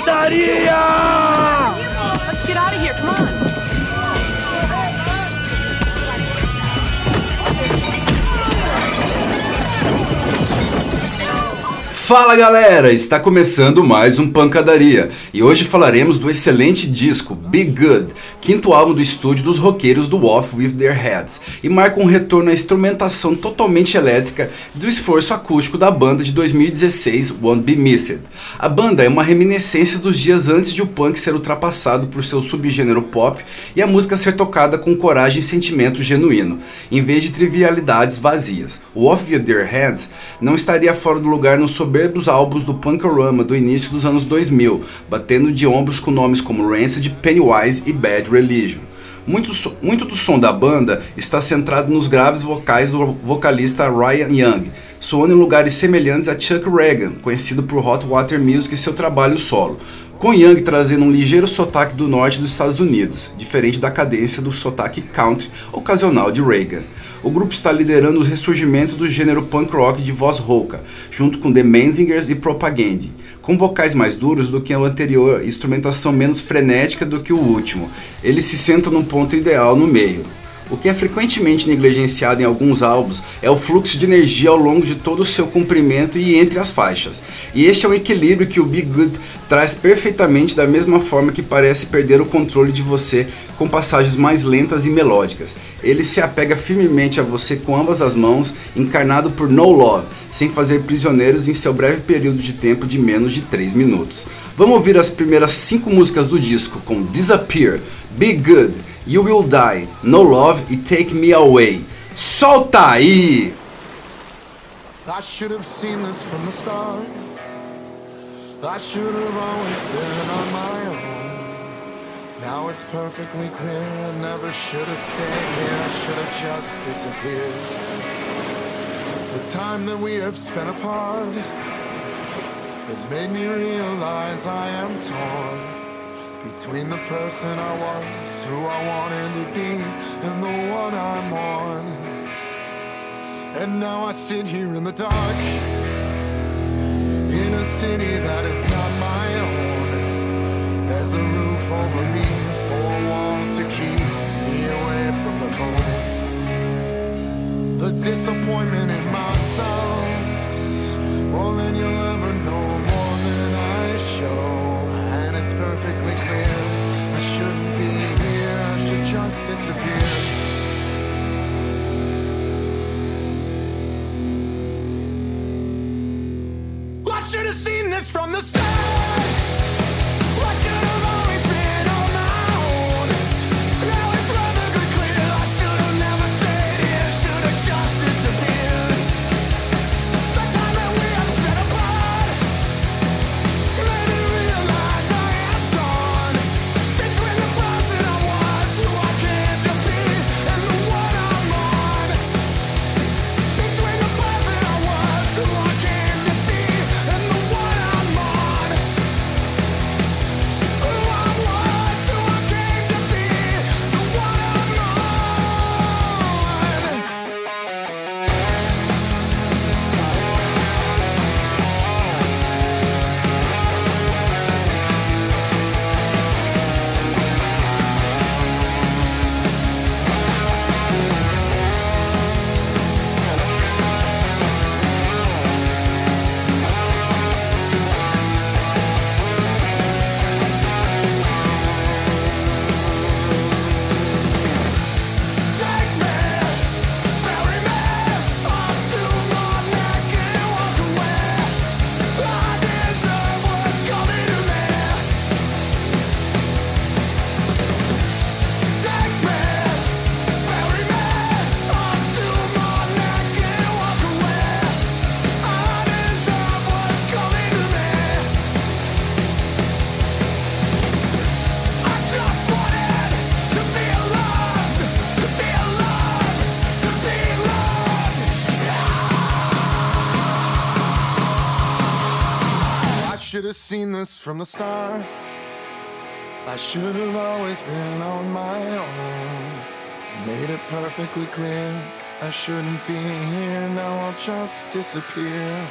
Pancadaria! Fala galera, está começando mais um Pancadaria e hoje falaremos do excelente disco Be Good, quinto álbum do estúdio dos roqueiros do Off With Their Heads e marca um retorno à instrumentação totalmente elétrica do esforço acústico da banda de 2016 Won't Be Missed. A banda é uma reminiscência dos dias antes de o punk ser ultrapassado por seu subgênero pop e a música ser tocada com coragem e sentimento genuíno, em vez de trivialidades vazias. O Off With Their Heads não estaria fora do lugar no soberbos álbuns do Punkorama do início dos anos 2000, batendo de ombros com nomes como Rancid, Pennywise e Bad Religion. Muito, muito do som da banda está centrado nos graves vocais do vocalista Ryan Young, soando em lugares semelhantes a Chuck Reagan, conhecido por Hot Water Music e seu trabalho solo, com Young trazendo um ligeiro sotaque do norte dos Estados Unidos, diferente da cadência do sotaque country ocasional de Reagan o grupo está liderando o ressurgimento do gênero punk rock de voz rouca, junto com The Menzingers e Propaganda, com vocais mais duros do que o anterior e instrumentação menos frenética do que o último. Eles se sentam num ponto ideal no meio. O que é frequentemente negligenciado em alguns álbuns é o fluxo de energia ao longo de todo o seu comprimento e entre as faixas. E este é o equilíbrio que o Be Good traz perfeitamente da mesma forma que parece perder o controle de você com passagens mais lentas e melódicas. Ele se apega firmemente a você com ambas as mãos, encarnado por No Love, sem fazer prisioneiros em seu breve período de tempo de menos de 3 minutos. Vamos ouvir as primeiras 5 músicas do disco com Disappear, Be Good, You Will Die, No Love e Take Me Away. Solta aí! I should have seen this from the start. I should have always been on my own. Now it's perfectly clear I never should have stayed here. I should have just disappeared. The time that we have spent apart has made me realize I am torn. Between the person I was, who I wanted to be, and the one I'm on. And now I sit here in the dark, in a city that is not my own. There's a roof over me, four walls to keep me away from the cold. The disappointment in myself, more than you'll ever know, disappear. I should have seen this from the start. This from the start. I should have always been on my own. Made it perfectly clear I shouldn't be here. Now I'll just disappear.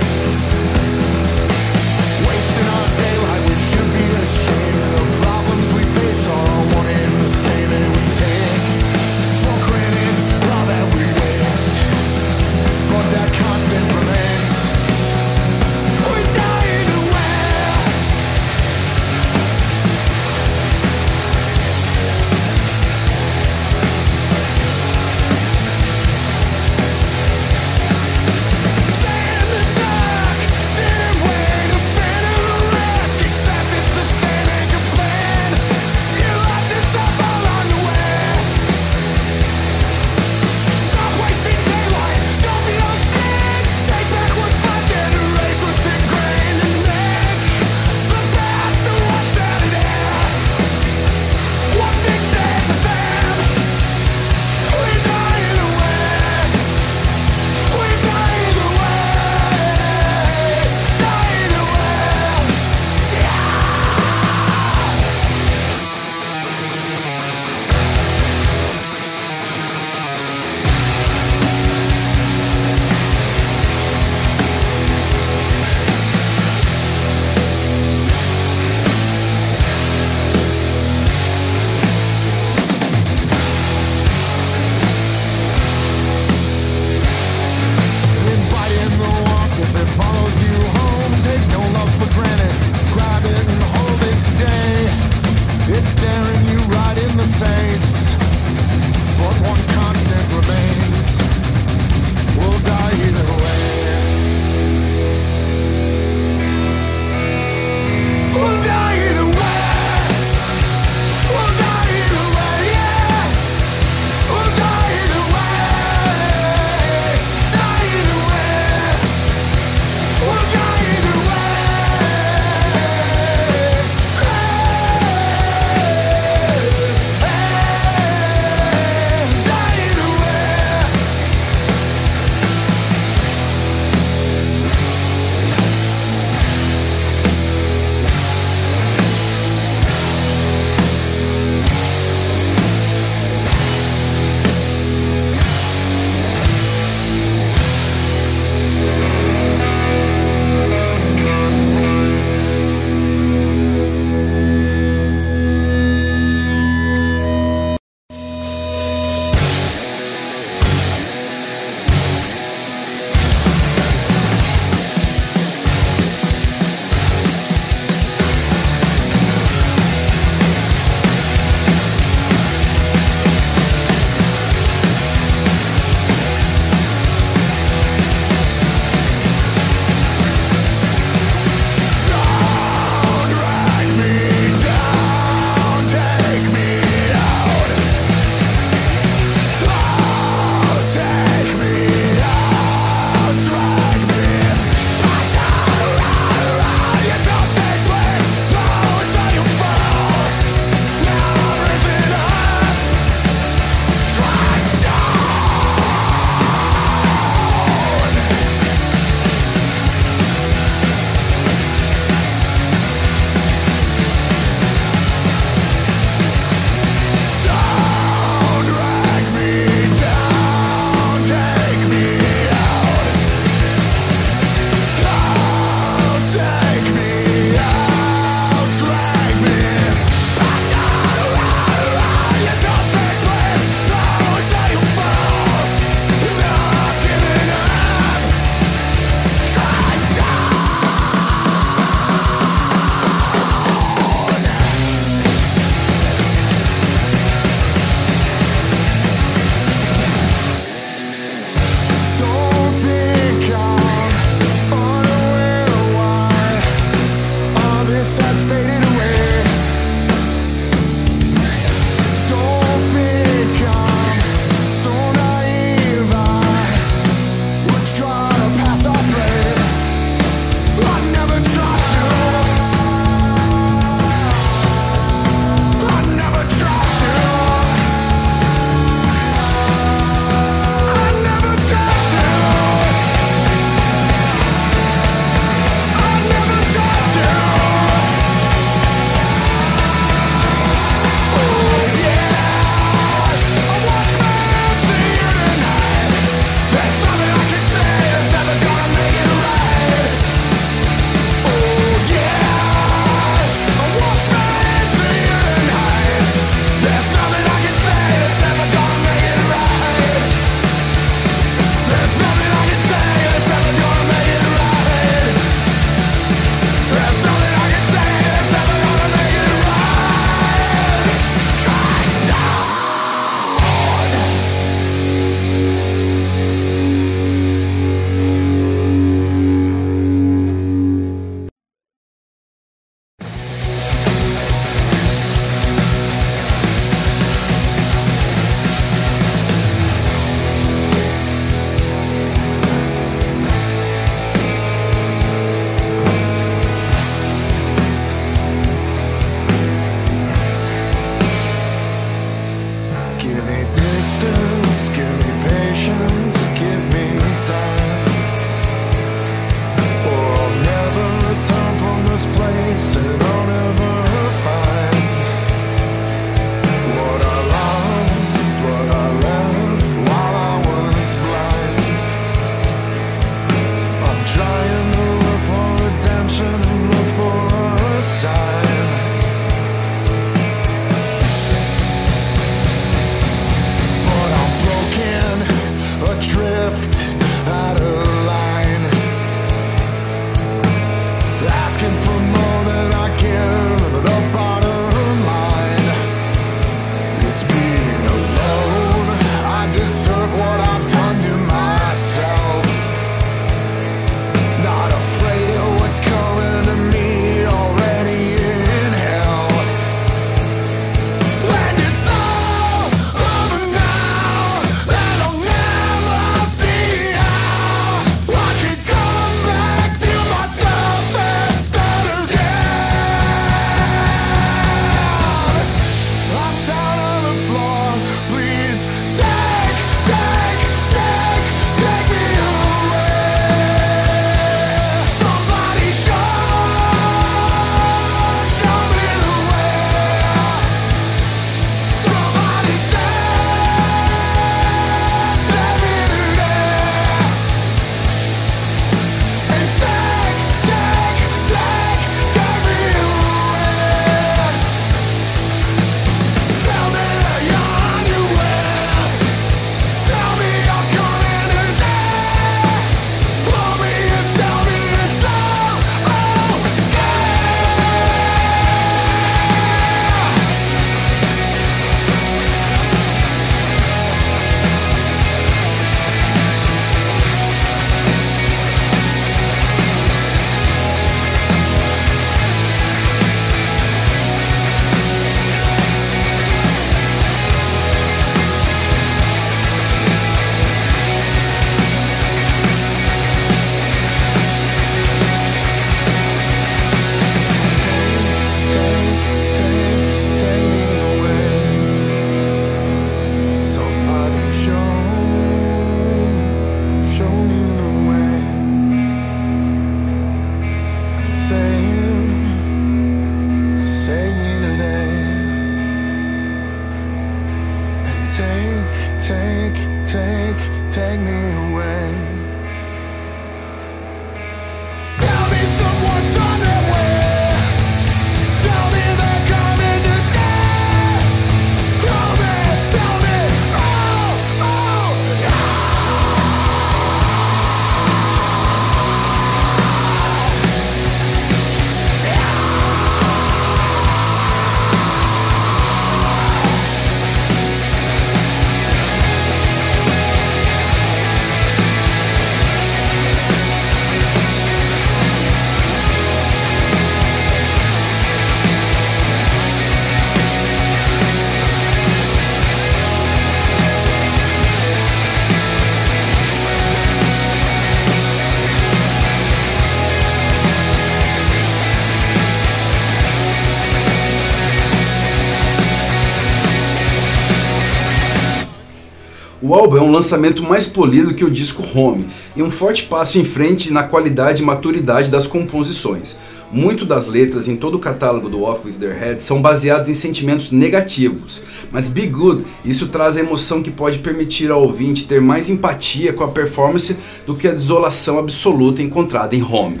O álbum é um lançamento mais polido que o disco Home e um forte passo em frente na qualidade e maturidade das composições. Muito das letras em todo o catálogo do Off With Their Heads são baseadas em sentimentos negativos, mas Be Good, isso traz a emoção que pode permitir ao ouvinte ter mais empatia com a performance do que a desolação absoluta encontrada em Home.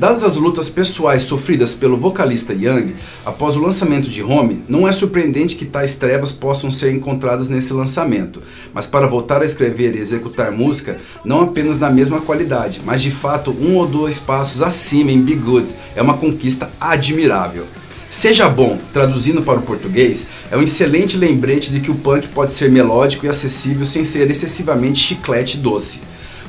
Dadas as lutas pessoais sofridas pelo vocalista Young após o lançamento de Home, não é surpreendente que tais trevas possam ser encontradas nesse lançamento, mas para voltar a escrever e executar música, não apenas na mesma qualidade, mas de fato um ou dois passos acima em Be Good, é uma conquista admirável. Seja Bom, traduzindo para o português, é um excelente lembrete de que o punk pode ser melódico e acessível sem ser excessivamente chiclete doce.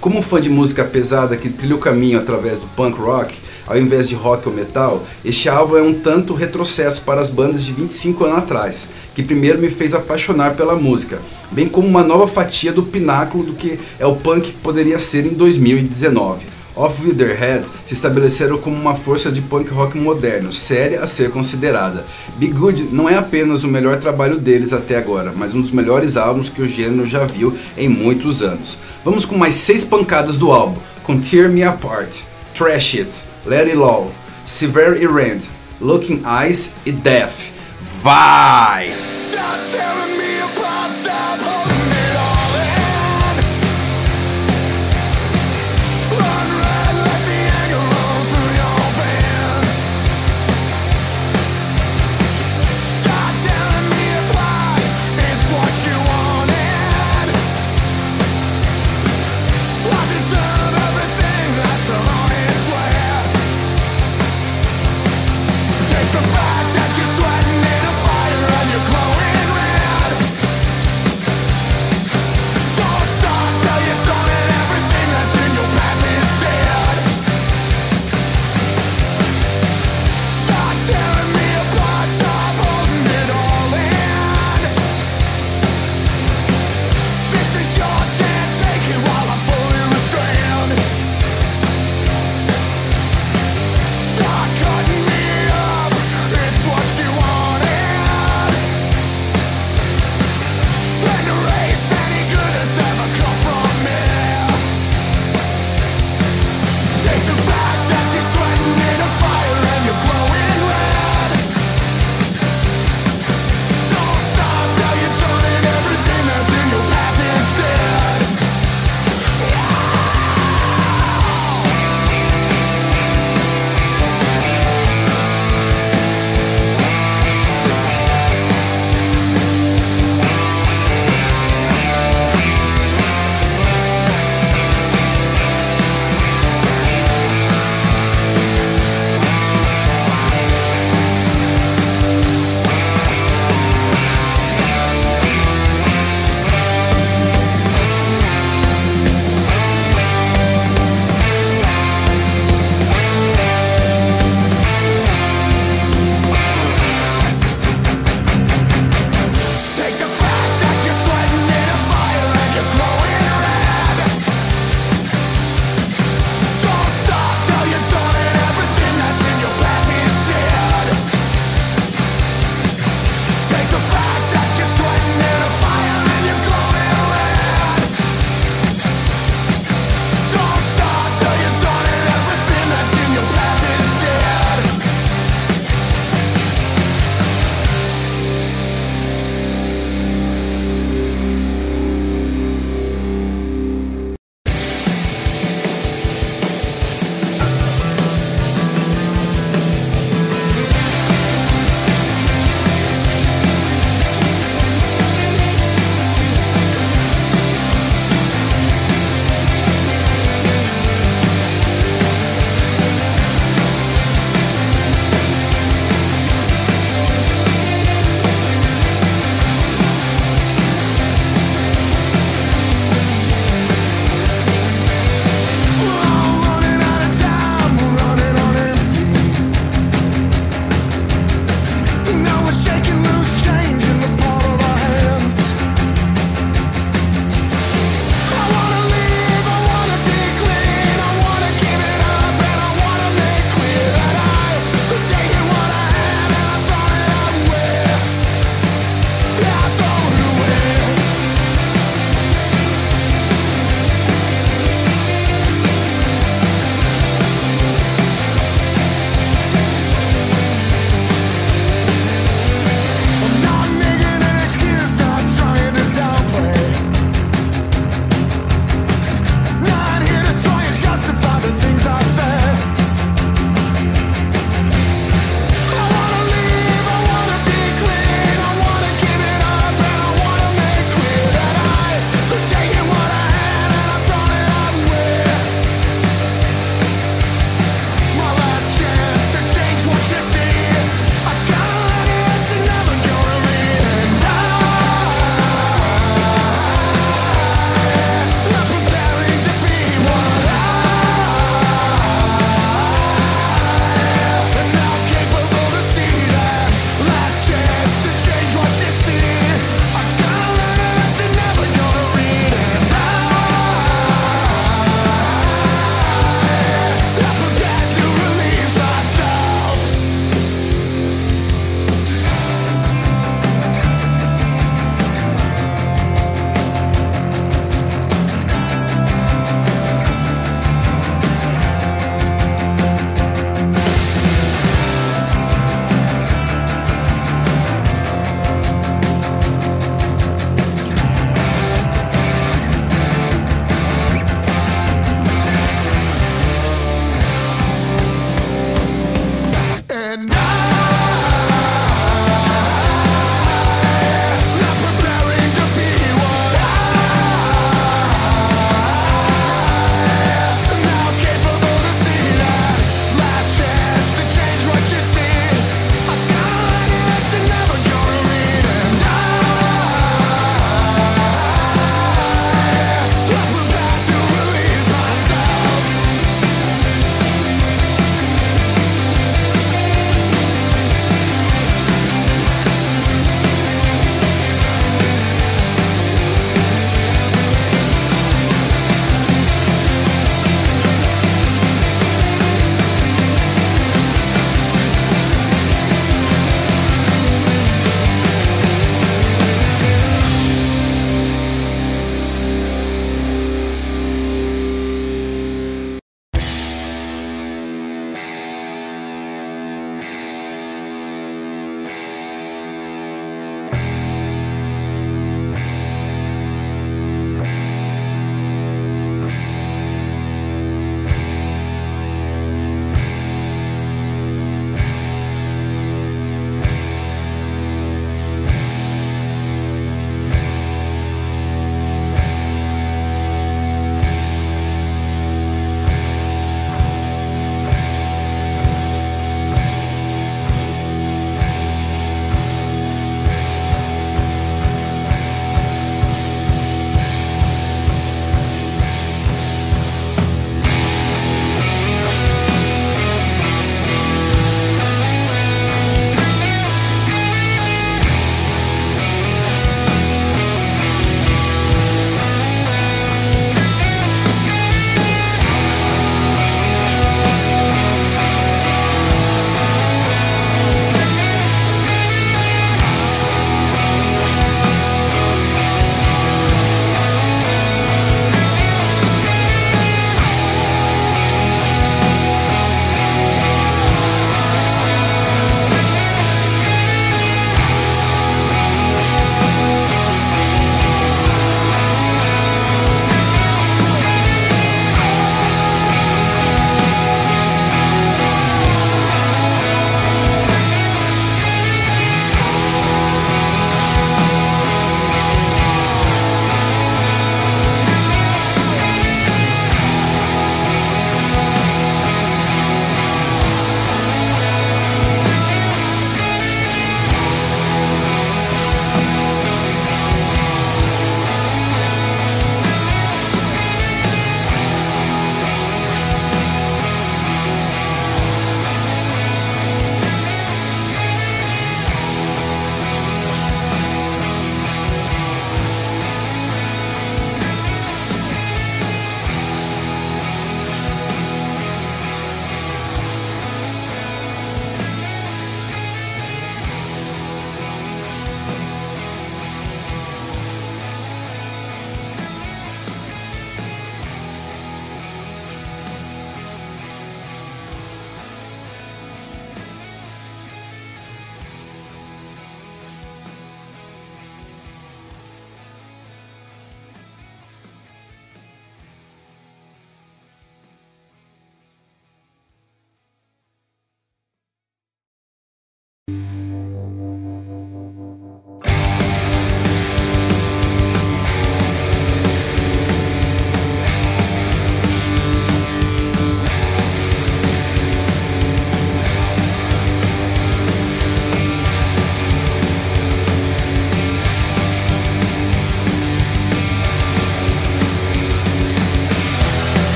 Como fã de música pesada que trilha o caminho através do punk rock, ao invés de rock ou metal, este álbum é um tanto retrocesso para as bandas de 25 anos atrás, que primeiro me fez apaixonar pela música, bem como uma nova fatia do pináculo do que é o punk que poderia ser em 2019. Off With Their Heads se estabeleceram como uma força de punk rock moderno, séria a ser considerada. Be Good não é apenas o melhor trabalho deles até agora, mas um dos melhores álbuns que o gênero já viu em muitos anos. Vamos com mais seis pancadas do álbum, com Tear Me Apart, Trash It, Let It All, Severe Errand, Looking Eyes e Death. Vai! Stop me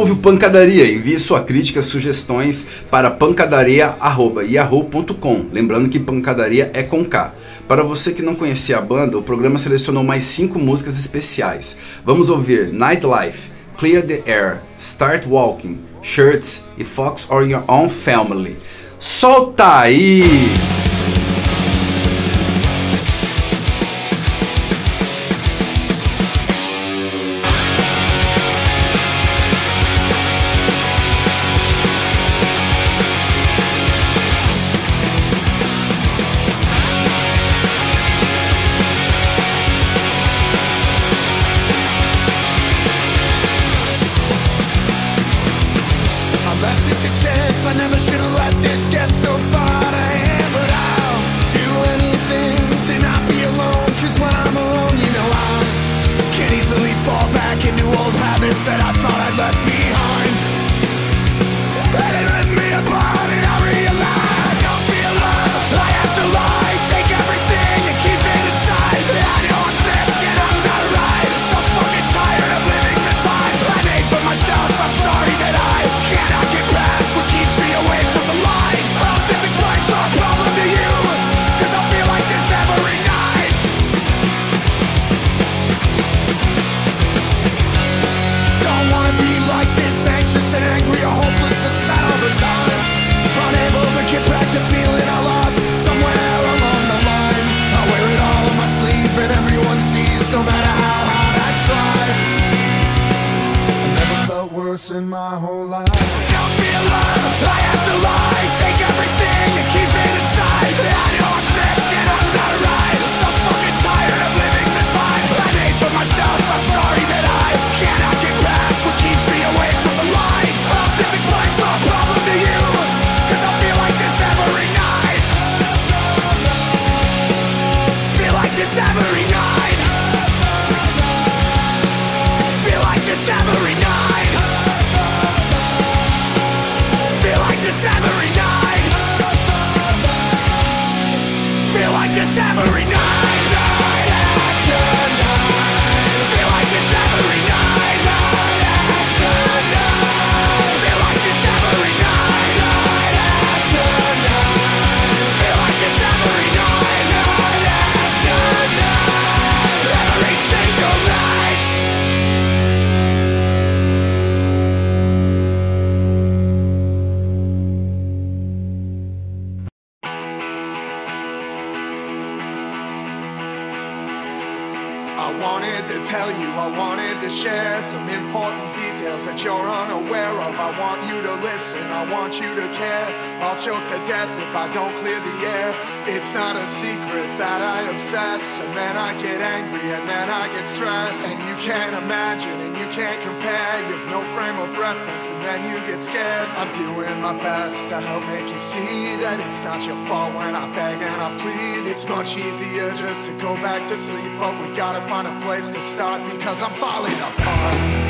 ouve o Pancadaria, envie sua crítica, sugestões para pancadaria.yahoo.com. Lembrando que pancadaria é com K. Para você que não conhecia a banda, o programa selecionou mais cinco músicas especiais. Vamos ouvir Nightlife, Clear the Air, Start Walking, Shirts e Fox or Your Own Family. Solta aí! it's not your fault when I beg and I plead. It's much easier just to go back to sleep, but we gotta find a place to start because I'm falling apart.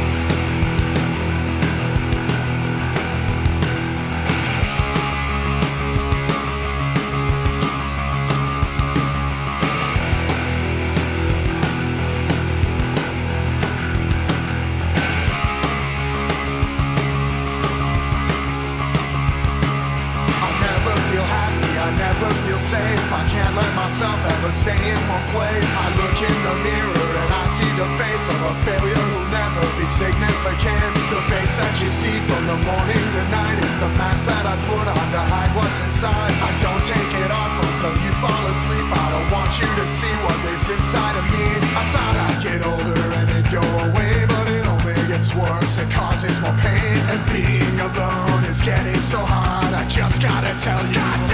inside of me. I thought I'd get older and it'd go away, but it only gets worse. It causes more pain, and being alone is getting so hard. I just gotta tell you.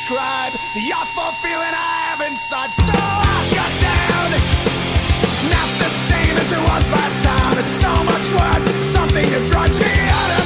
describe the awful feeling I have inside. So I shut down. Not the same as it was last time. It's so much worse. Something that drives me out of.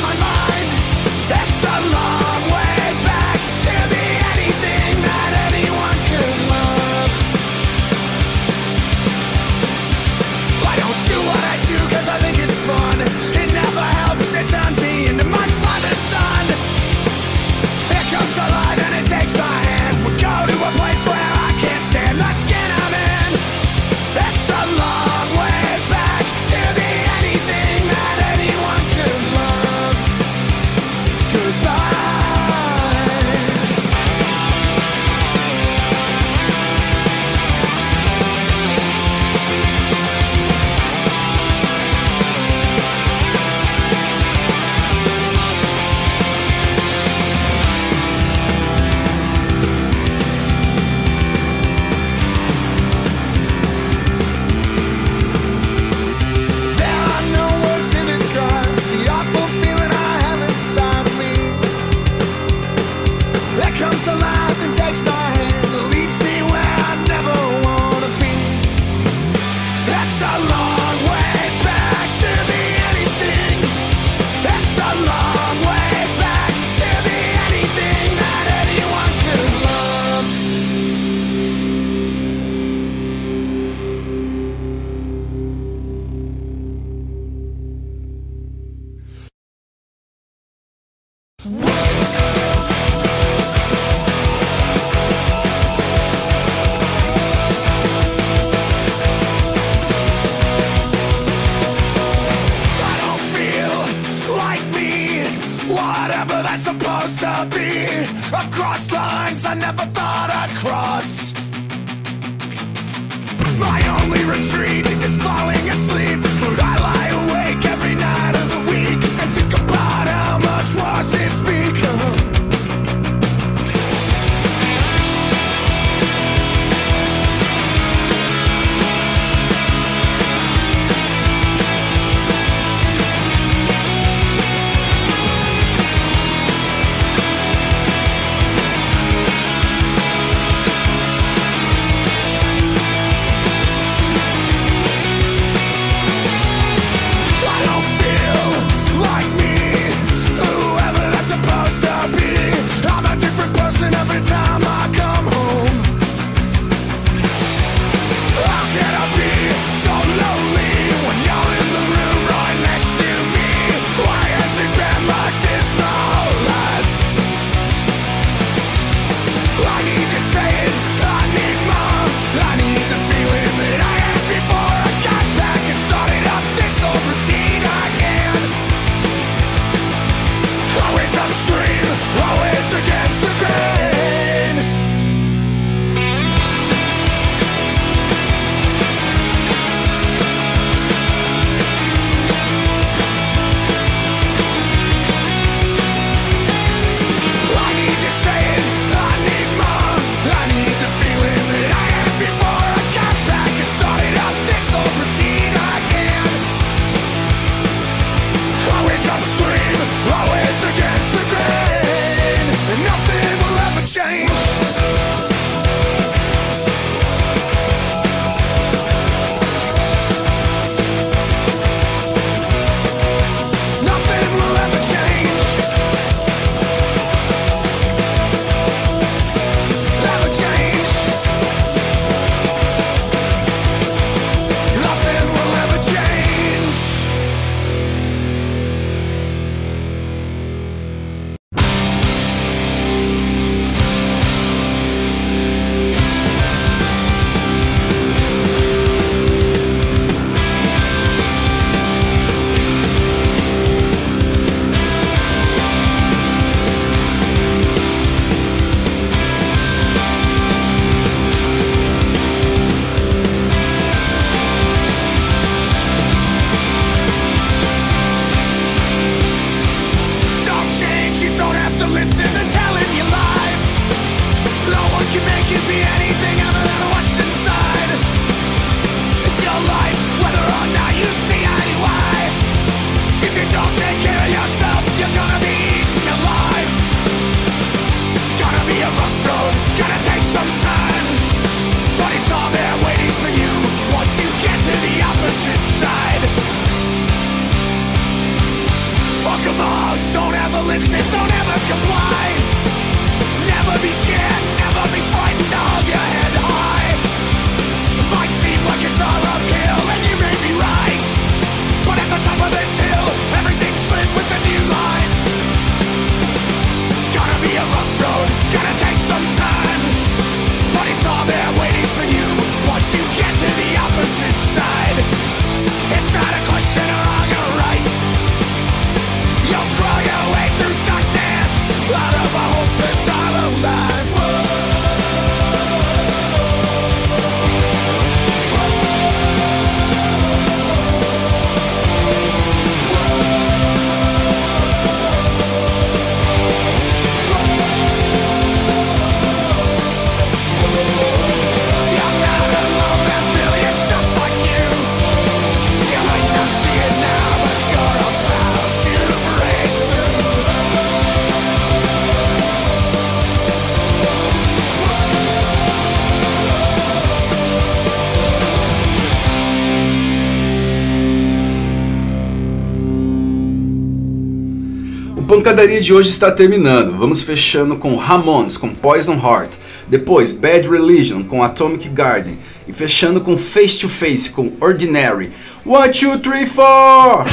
Pancadaria de hoje está terminando. Vamos fechando com Ramones com Poison Heart, depois Bad Religion com Atomic Garden e fechando com Face to Face com Ordinary. One, two, three, four!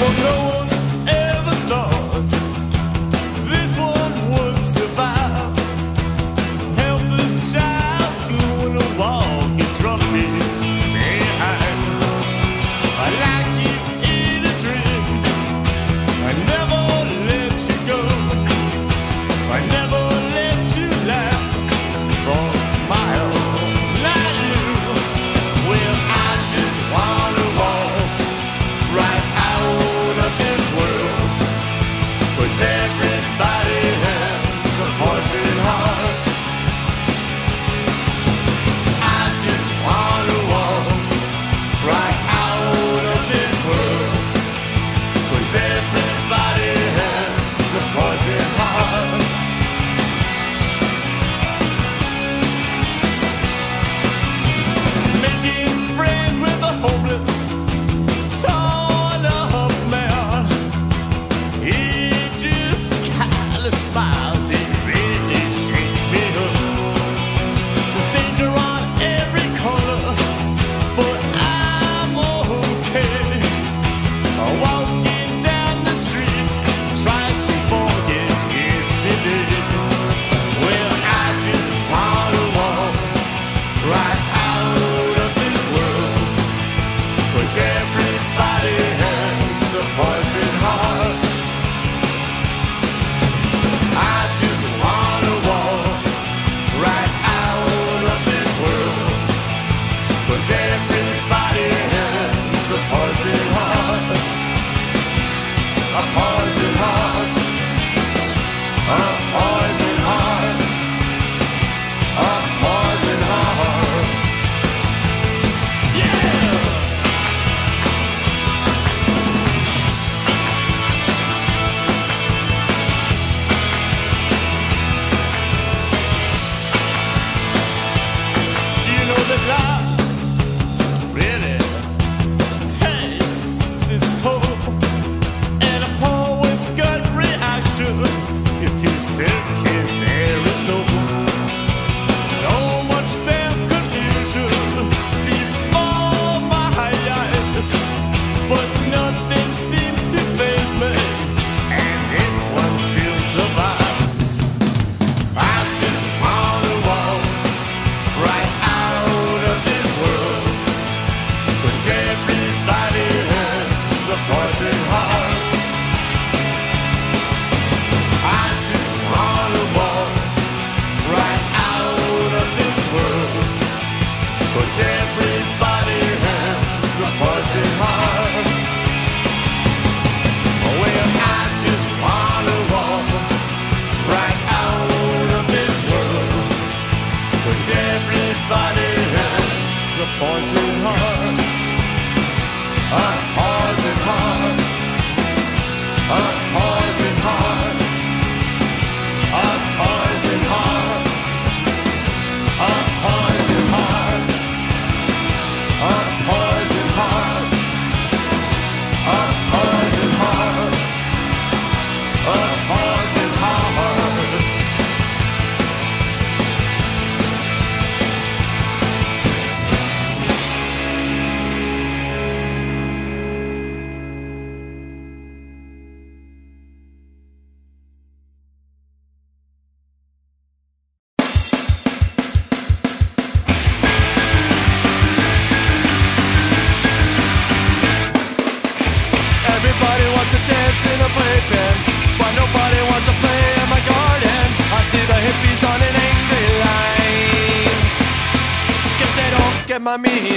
Well, no me.